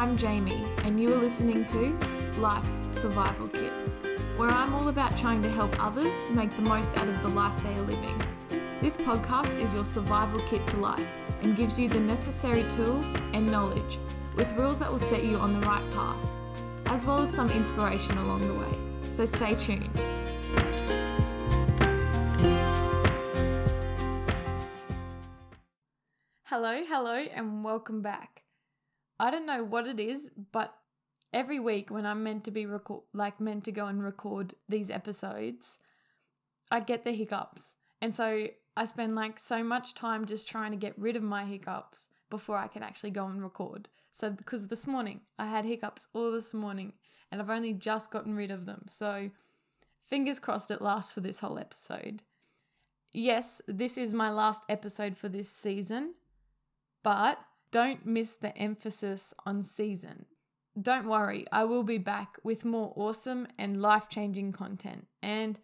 I'm Jamie, and you are listening to Life's Survival Kit, where I'm all about trying to help others make the most out of the life they are living. This podcast is your survival kit to life and gives you the necessary tools and knowledge with rules that will set you on the right path, as well as some inspiration along the way. So stay tuned. Hello, hello, and welcome back. I don't know what it is, but every week when I'm meant to be record, like meant to go and record these episodes, I get the hiccups, and so I spend like so much time just trying to get rid of my hiccups before I can actually go and record. So because this morning I had hiccups all this morning, and I've only just gotten rid of them. So fingers crossed it lasts for this whole episode. Yes, this is my last episode for this season. But don't miss the emphasis on season. Don't worry, I will be back with more awesome and life changing content and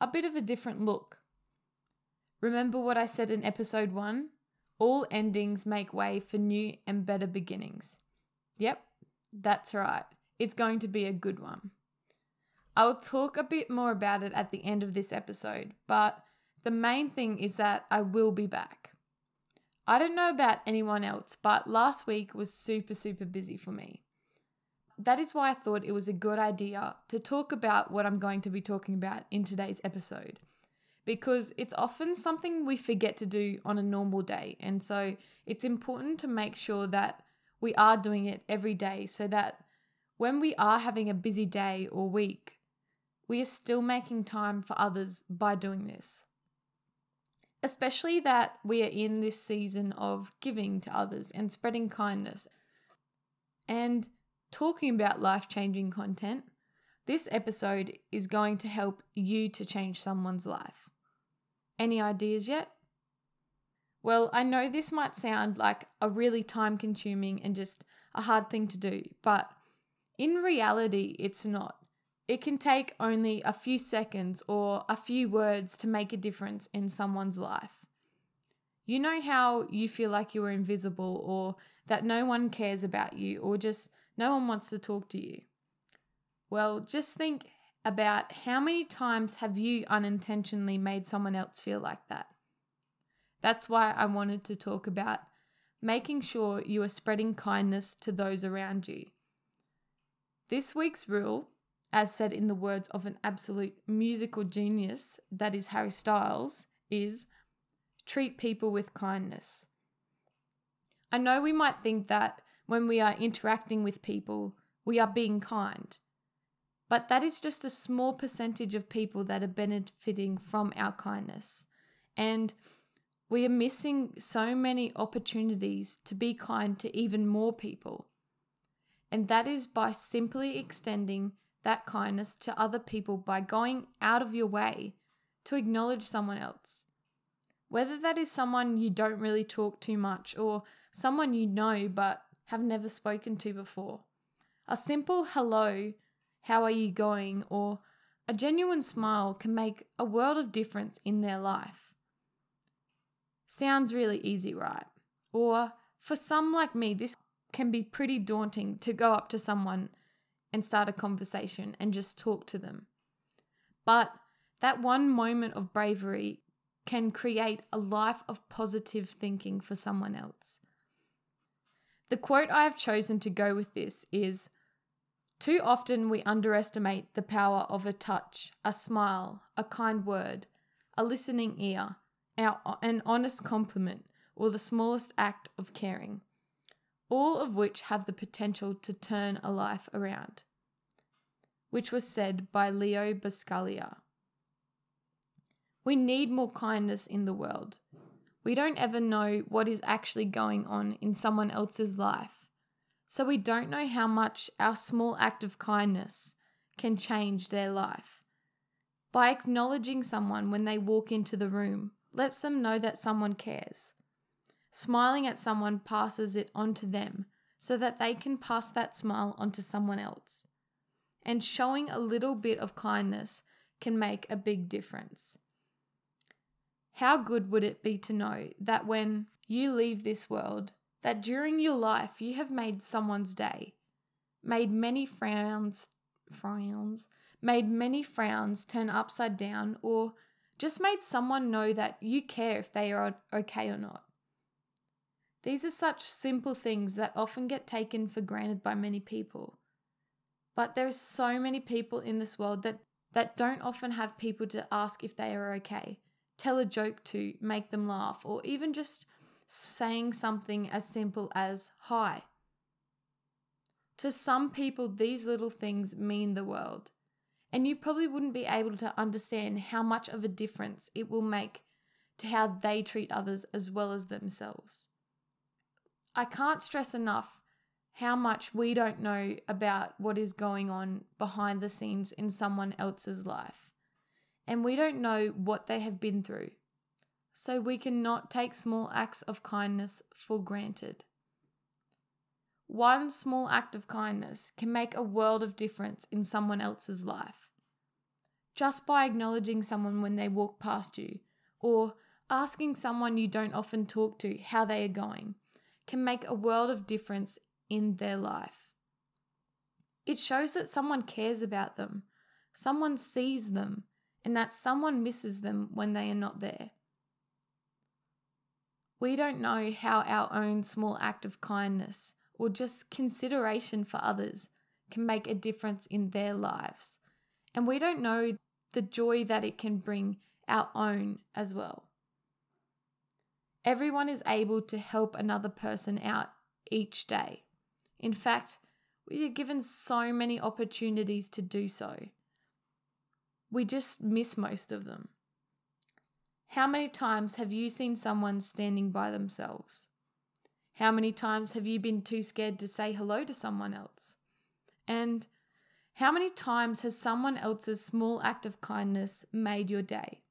a bit of a different look. Remember what I said in episode one? All endings make way for new and better beginnings. Yep, that's right. It's going to be a good one. I will talk a bit more about it at the end of this episode, but the main thing is that I will be back. I don't know about anyone else, but last week was super, super busy for me. That is why I thought it was a good idea to talk about what I'm going to be talking about in today's episode. Because it's often something we forget to do on a normal day. And so it's important to make sure that we are doing it every day so that when we are having a busy day or week, we are still making time for others by doing this especially that we are in this season of giving to others and spreading kindness. And talking about life changing content, this episode is going to help you to change someone's life. Any ideas yet? Well, I know this might sound like a really time consuming and just a hard thing to do, but in reality, it's not. It can take only a few seconds or a few words to make a difference in someone's life. You know how you feel like you are invisible or that no one cares about you or just no one wants to talk to you? Well, just think about how many times have you unintentionally made someone else feel like that? That's why I wanted to talk about making sure you are spreading kindness to those around you. This week's rule as said in the words of an absolute musical genius, that is Harry Styles, is treat people with kindness. I know we might think that when we are interacting with people, we are being kind, but that is just a small percentage of people that are benefiting from our kindness. And we are missing so many opportunities to be kind to even more people. And that is by simply extending that kindness to other people by going out of your way to acknowledge someone else. Whether that is someone you don't really talk too much or someone you know but have never spoken to before. A simple hello, how are you going, or a genuine smile can make a world of difference in their life. Sounds really easy, right? Or for some like me, this can be pretty daunting to go up to someone and start a conversation and just talk to them. But that one moment of bravery can create a life of positive thinking for someone else. The quote I have chosen to go with this is Too often we underestimate the power of a touch, a smile, a kind word, a listening ear, an honest compliment, or the smallest act of caring all of which have the potential to turn a life around, which was said by Leo Buscaglia. We need more kindness in the world. We don't ever know what is actually going on in someone else's life, so we don't know how much our small act of kindness can change their life. By acknowledging someone when they walk into the room lets them know that someone cares. Smiling at someone passes it on to them so that they can pass that smile on to someone else. And showing a little bit of kindness can make a big difference. How good would it be to know that when you leave this world, that during your life you have made someone's day, made many frowns, frowns, made many frowns turn upside down, or just made someone know that you care if they are okay or not. These are such simple things that often get taken for granted by many people. But there are so many people in this world that, that don't often have people to ask if they are okay, tell a joke to, make them laugh, or even just saying something as simple as hi. To some people, these little things mean the world, and you probably wouldn't be able to understand how much of a difference it will make to how they treat others as well as themselves. I can't stress enough how much we don't know about what is going on behind the scenes in someone else's life. And we don't know what they have been through. So we cannot take small acts of kindness for granted. One small act of kindness can make a world of difference in someone else's life. Just by acknowledging someone when they walk past you, or asking someone you don't often talk to how they are going, can make a world of difference in their life. It shows that someone cares about them, someone sees them, and that someone misses them when they are not there. We don't know how our own small act of kindness or just consideration for others can make a difference in their lives. And we don't know the joy that it can bring our own as well. Everyone is able to help another person out each day. In fact, we are given so many opportunities to do so. We just miss most of them. How many times have you seen someone standing by themselves? How many times have you been too scared to say hello to someone else? And how many times has someone else's small act of kindness made your day?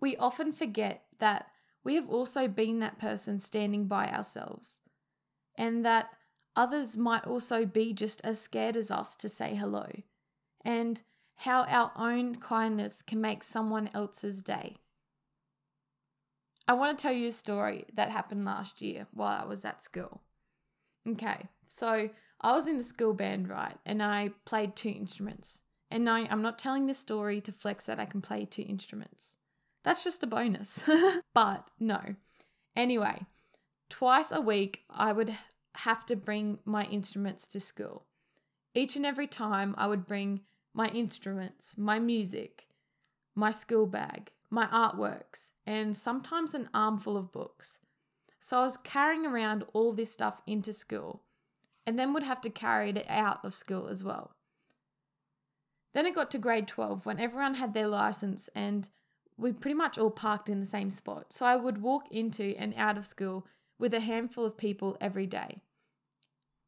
We often forget that we have also been that person standing by ourselves, and that others might also be just as scared as us to say hello, and how our own kindness can make someone else's day. I want to tell you a story that happened last year while I was at school. Okay, so I was in the school band, right, and I played two instruments. And no, I'm not telling this story to flex that I can play two instruments. That's just a bonus. but no. Anyway, twice a week I would have to bring my instruments to school. Each and every time I would bring my instruments, my music, my school bag, my artworks, and sometimes an armful of books. So I was carrying around all this stuff into school and then would have to carry it out of school as well. Then it got to grade 12 when everyone had their license and we pretty much all parked in the same spot. So I would walk into and out of school with a handful of people every day.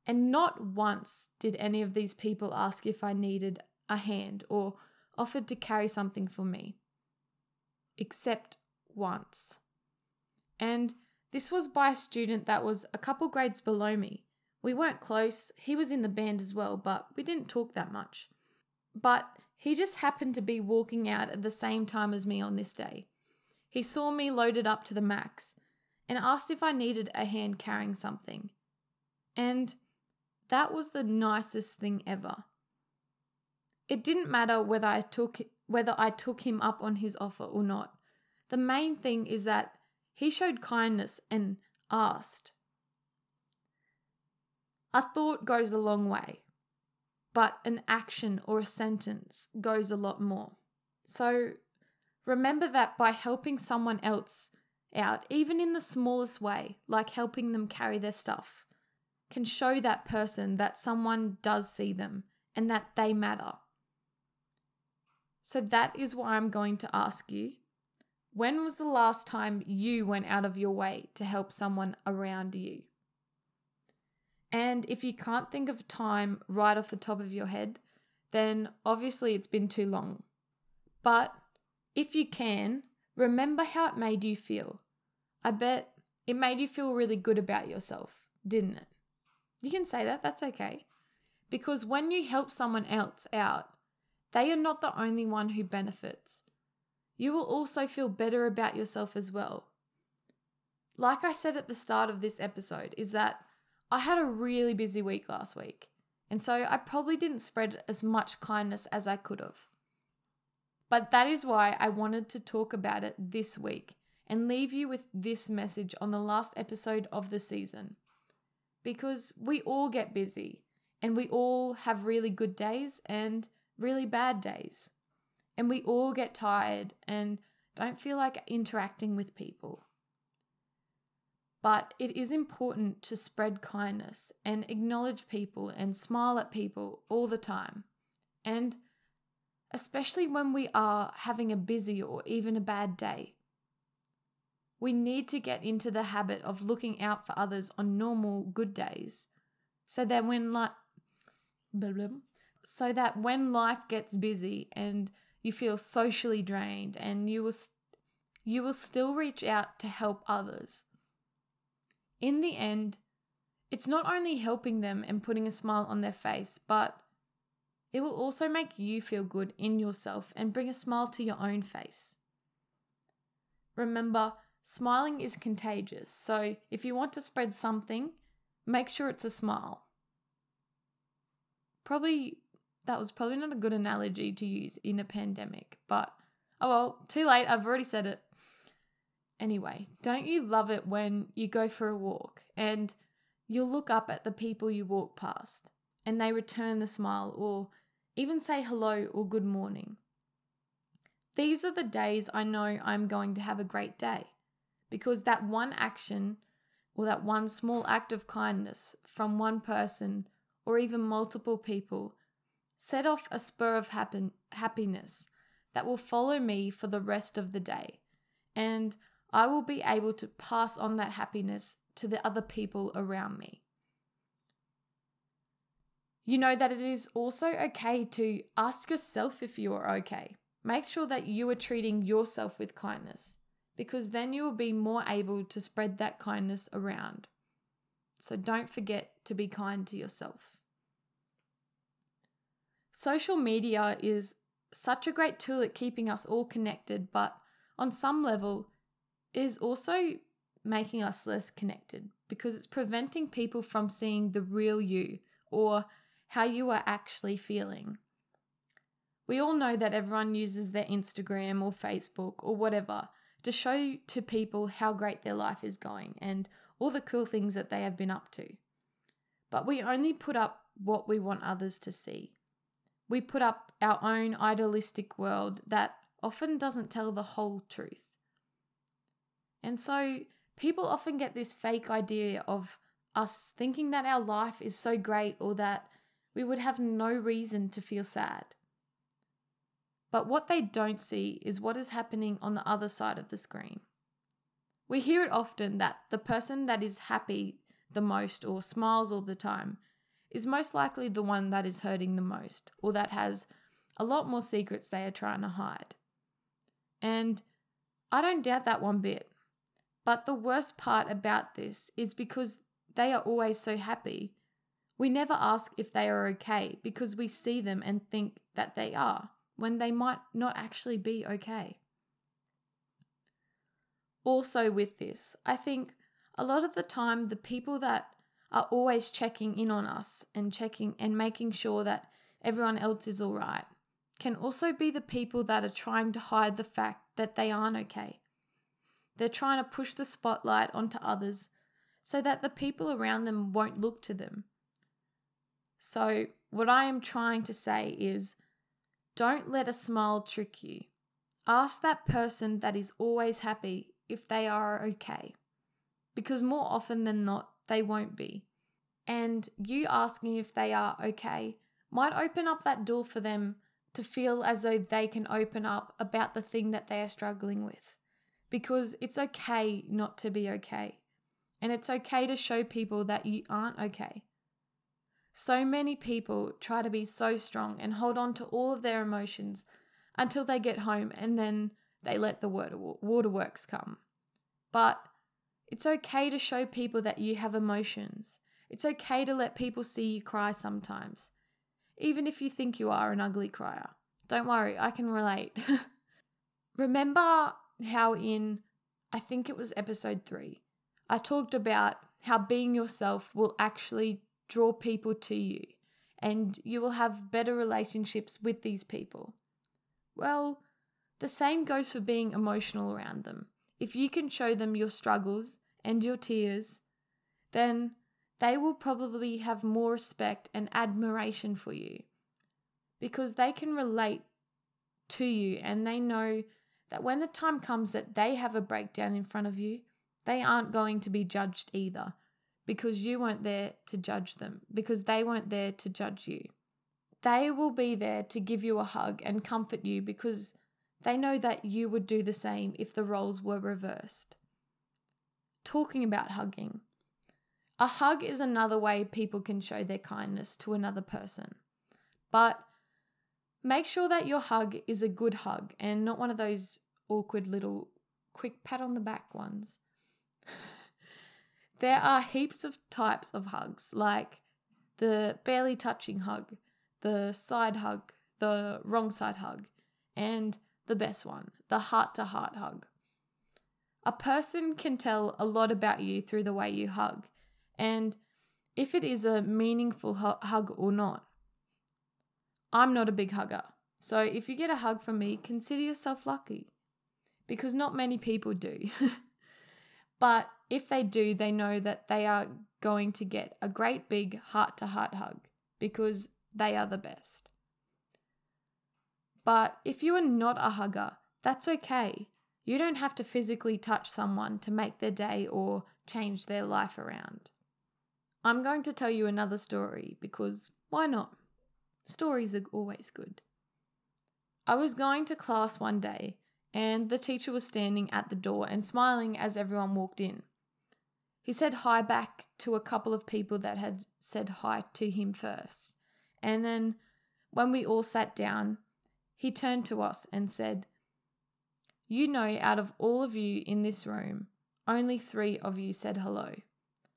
And not once did any of these people ask if I needed a hand or offered to carry something for me. Except once. And this was by a student that was a couple grades below me. We weren't close, he was in the band as well, but we didn't talk that much. But he just happened to be walking out at the same time as me on this day. He saw me loaded up to the max and asked if I needed a hand carrying something. And that was the nicest thing ever. It didn't matter whether I took whether I took him up on his offer or not. The main thing is that he showed kindness and asked. A thought goes a long way but an action or a sentence goes a lot more. So remember that by helping someone else out, even in the smallest way, like helping them carry their stuff, can show that person that someone does see them and that they matter. So that is why I'm going to ask you when was the last time you went out of your way to help someone around you? And if you can't think of time right off the top of your head, then obviously it's been too long. But if you can, remember how it made you feel. I bet it made you feel really good about yourself, didn't it? You can say that, that's okay. Because when you help someone else out, they are not the only one who benefits. You will also feel better about yourself as well. like I said at the start of this episode, is that I had a really busy week last week. And so I probably didn't spread as much kindness as I could have. But that is why I wanted to talk about it this week and leave you with this message on the last episode of the season. Because we all get busy and we all have really good days and really bad days. And we all get tired and don't feel like interacting with people. But it is important to spread kindness and acknowledge people and smile at people all the time. And especially when we are having a busy or even a bad day. We need to get into the habit of looking out for others on normal good days so that when like so that when life gets busy and you feel socially drained and you will you will still reach out to help others. In the end, it's not only helping them and putting a smile on their face, but it will also make you feel good in yourself and bring a smile to your own face. Remember, smiling is contagious, so if you want to spread something, make sure it's a smile. Probably, that was probably not a good analogy to use in a pandemic, but oh well, too late, I've already said it. Anyway, don't you love it when you go for a walk and you'll look up at the people you walk past and they return the smile or even say hello or good morning? These are the days I know I'm going to have a great day because that one action or that one small act of kindness from one person or even multiple people set off a spur of happen- happiness that will follow me for the rest of the day. And I will be able to pass on that happiness to the other people around me. You know that it is also okay to ask yourself if you are okay. Make sure that you are treating yourself with kindness because then you will be more able to spread that kindness around. So don't forget to be kind to yourself. Social media is such a great tool at keeping us all connected, but on some level, is also making us less connected because it's preventing people from seeing the real you or how you are actually feeling. We all know that everyone uses their Instagram or Facebook or whatever to show to people how great their life is going and all the cool things that they have been up to. But we only put up what we want others to see. We put up our own idealistic world that often doesn't tell the whole truth. And so people often get this fake idea of us thinking that our life is so great or that we would have no reason to feel sad. But what they don't see is what is happening on the other side of the screen. We hear it often that the person that is happy the most or smiles all the time is most likely the one that is hurting the most or that has a lot more secrets they are trying to hide. And I don't doubt that one bit. But the worst part about this is because they are always so happy. We never ask if they are okay because we see them and think that they are when they might not actually be okay. Also, with this, I think a lot of the time the people that are always checking in on us and checking and making sure that everyone else is all right can also be the people that are trying to hide the fact that they aren't okay. They're trying to push the spotlight onto others so that the people around them won't look to them. So, what I am trying to say is don't let a smile trick you. Ask that person that is always happy if they are okay, because more often than not, they won't be. And you asking if they are okay might open up that door for them to feel as though they can open up about the thing that they are struggling with because it's okay not to be okay. And it's okay to show people that you aren't okay. So many people try to be so strong and hold on to all of their emotions until they get home and then they let the waterworks come. But it's okay to show people that you have emotions. It's okay to let people see you cry sometimes, even if you think you are an ugly crier. Don't worry, I can relate. Remember how in I think it was episode 3 I talked about how being yourself will actually draw people to you and you will have better relationships with these people. Well, the same goes for being emotional around them. If you can show them your struggles and your tears, then they will probably have more respect and admiration for you because they can relate to you and they know that when the time comes that they have a breakdown in front of you, they aren't going to be judged either because you weren't there to judge them, because they weren't there to judge you. They will be there to give you a hug and comfort you because they know that you would do the same if the roles were reversed. Talking about hugging. A hug is another way people can show their kindness to another person. But make sure that your hug is a good hug and not one of those awkward little quick pat on the back ones. there are heaps of types of hugs, like the barely touching hug, the side hug, the wrong side hug, and the best one, the heart to heart hug. A person can tell a lot about you through the way you hug, and if it is a meaningful hug or not. I'm not a big hugger, so if you get a hug from me, consider yourself lucky because not many people do. but if they do, they know that they are going to get a great big heart to heart hug because they are the best. But if you are not a hugger, that's okay. You don't have to physically touch someone to make their day or change their life around. I'm going to tell you another story because why not? Stories are always good. I was going to class one day and the teacher was standing at the door and smiling as everyone walked in. He said hi back to a couple of people that had said hi to him first. And then when we all sat down, he turned to us and said, You know, out of all of you in this room, only three of you said hello.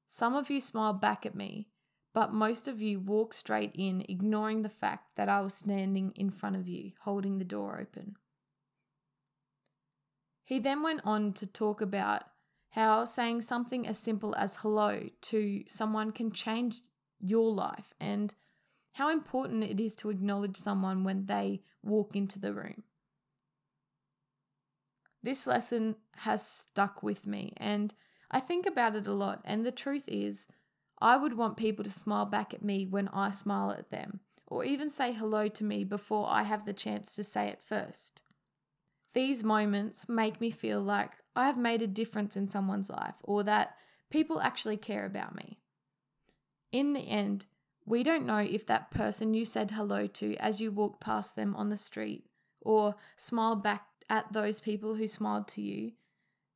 Some of you smiled back at me, but most of you walked straight in, ignoring the fact that I was standing in front of you, holding the door open. He then went on to talk about how saying something as simple as hello to someone can change your life and how important it is to acknowledge someone when they walk into the room. This lesson has stuck with me and I think about it a lot. And the truth is, I would want people to smile back at me when I smile at them, or even say hello to me before I have the chance to say it first. These moments make me feel like I have made a difference in someone's life, or that people actually care about me. In the end, we don't know if that person you said hello to as you walked past them on the street or smiled back at those people who smiled to you,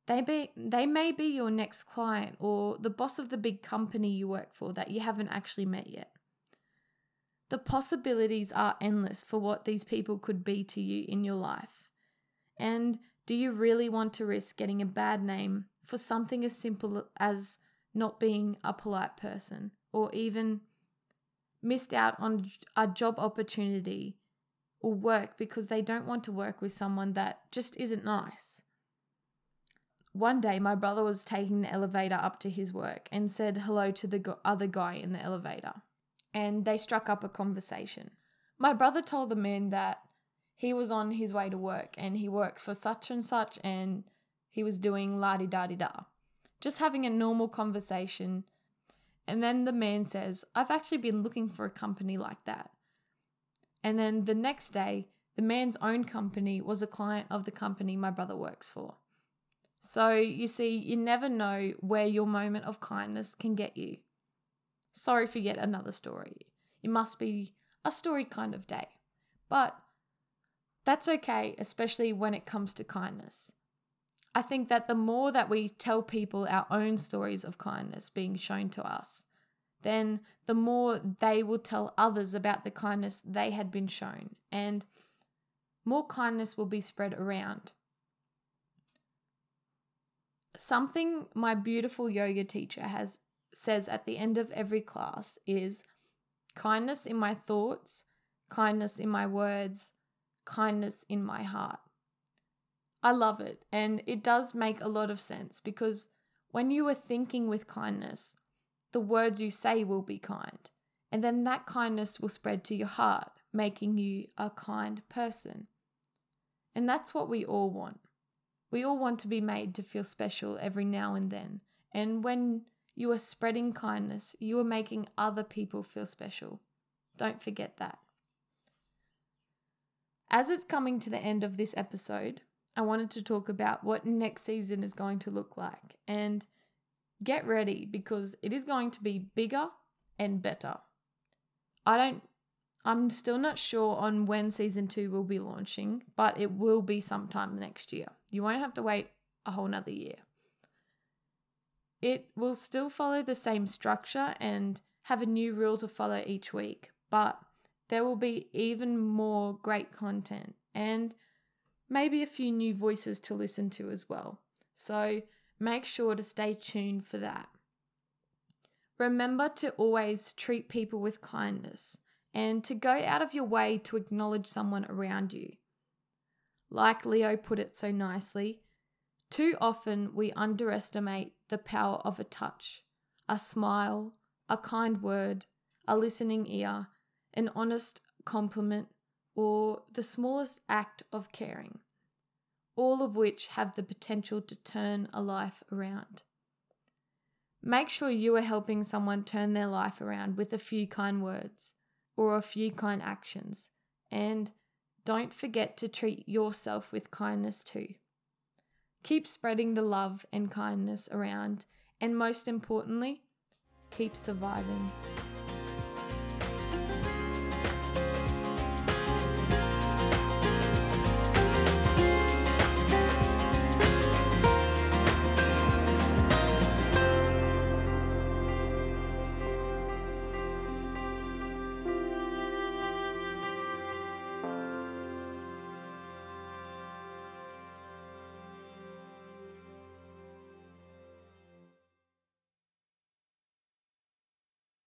they be they may be your next client or the boss of the big company you work for that you haven't actually met yet. The possibilities are endless for what these people could be to you in your life. And do you really want to risk getting a bad name for something as simple as not being a polite person or even missed out on a job opportunity or work because they don't want to work with someone that just isn't nice. One day, my brother was taking the elevator up to his work and said hello to the other guy in the elevator, and they struck up a conversation. My brother told the man that he was on his way to work and he works for such and such, and he was doing la di da di da. Just having a normal conversation and then the man says, I've actually been looking for a company like that. And then the next day, the man's own company was a client of the company my brother works for. So you see, you never know where your moment of kindness can get you. Sorry for yet another story. It must be a story kind of day. But that's okay, especially when it comes to kindness. I think that the more that we tell people our own stories of kindness being shown to us, then the more they will tell others about the kindness they had been shown, and more kindness will be spread around. Something my beautiful yoga teacher has says at the end of every class is kindness in my thoughts, kindness in my words, kindness in my heart. I love it. And it does make a lot of sense because When you are thinking with kindness, the words you say will be kind. And then that kindness will spread to your heart, making you a kind person. And that's what we all want. We all want to be made to feel special every now and then. And when you are spreading kindness, you are making other people feel special. Don't forget that. As it's coming to the end of this episode, I wanted to talk about what next season is going to look like. And get ready because it is going to be bigger and better. I don't I'm still not sure on when season two will be launching, but it will be sometime next year. You won't have to wait a whole nother year. It will still follow the same structure and have a new rule to follow each week, but there will be even more great content and maybe a few new voices to listen to as well. So make sure to stay tuned for that. Remember to always treat people with kindness and to go out of your way to acknowledge someone around you. Like Leo put it so nicely, too often we underestimate the power of a touch, a smile, a kind word, a listening ear, an honest compliment, or the smallest act of caring, all of which have the potential to turn a life around. Make sure you are helping someone turn their life around with a few kind words or a few kind actions. And don't forget to treat yourself with kindness too. Keep spreading the love and kindness around, and most importantly, keep surviving.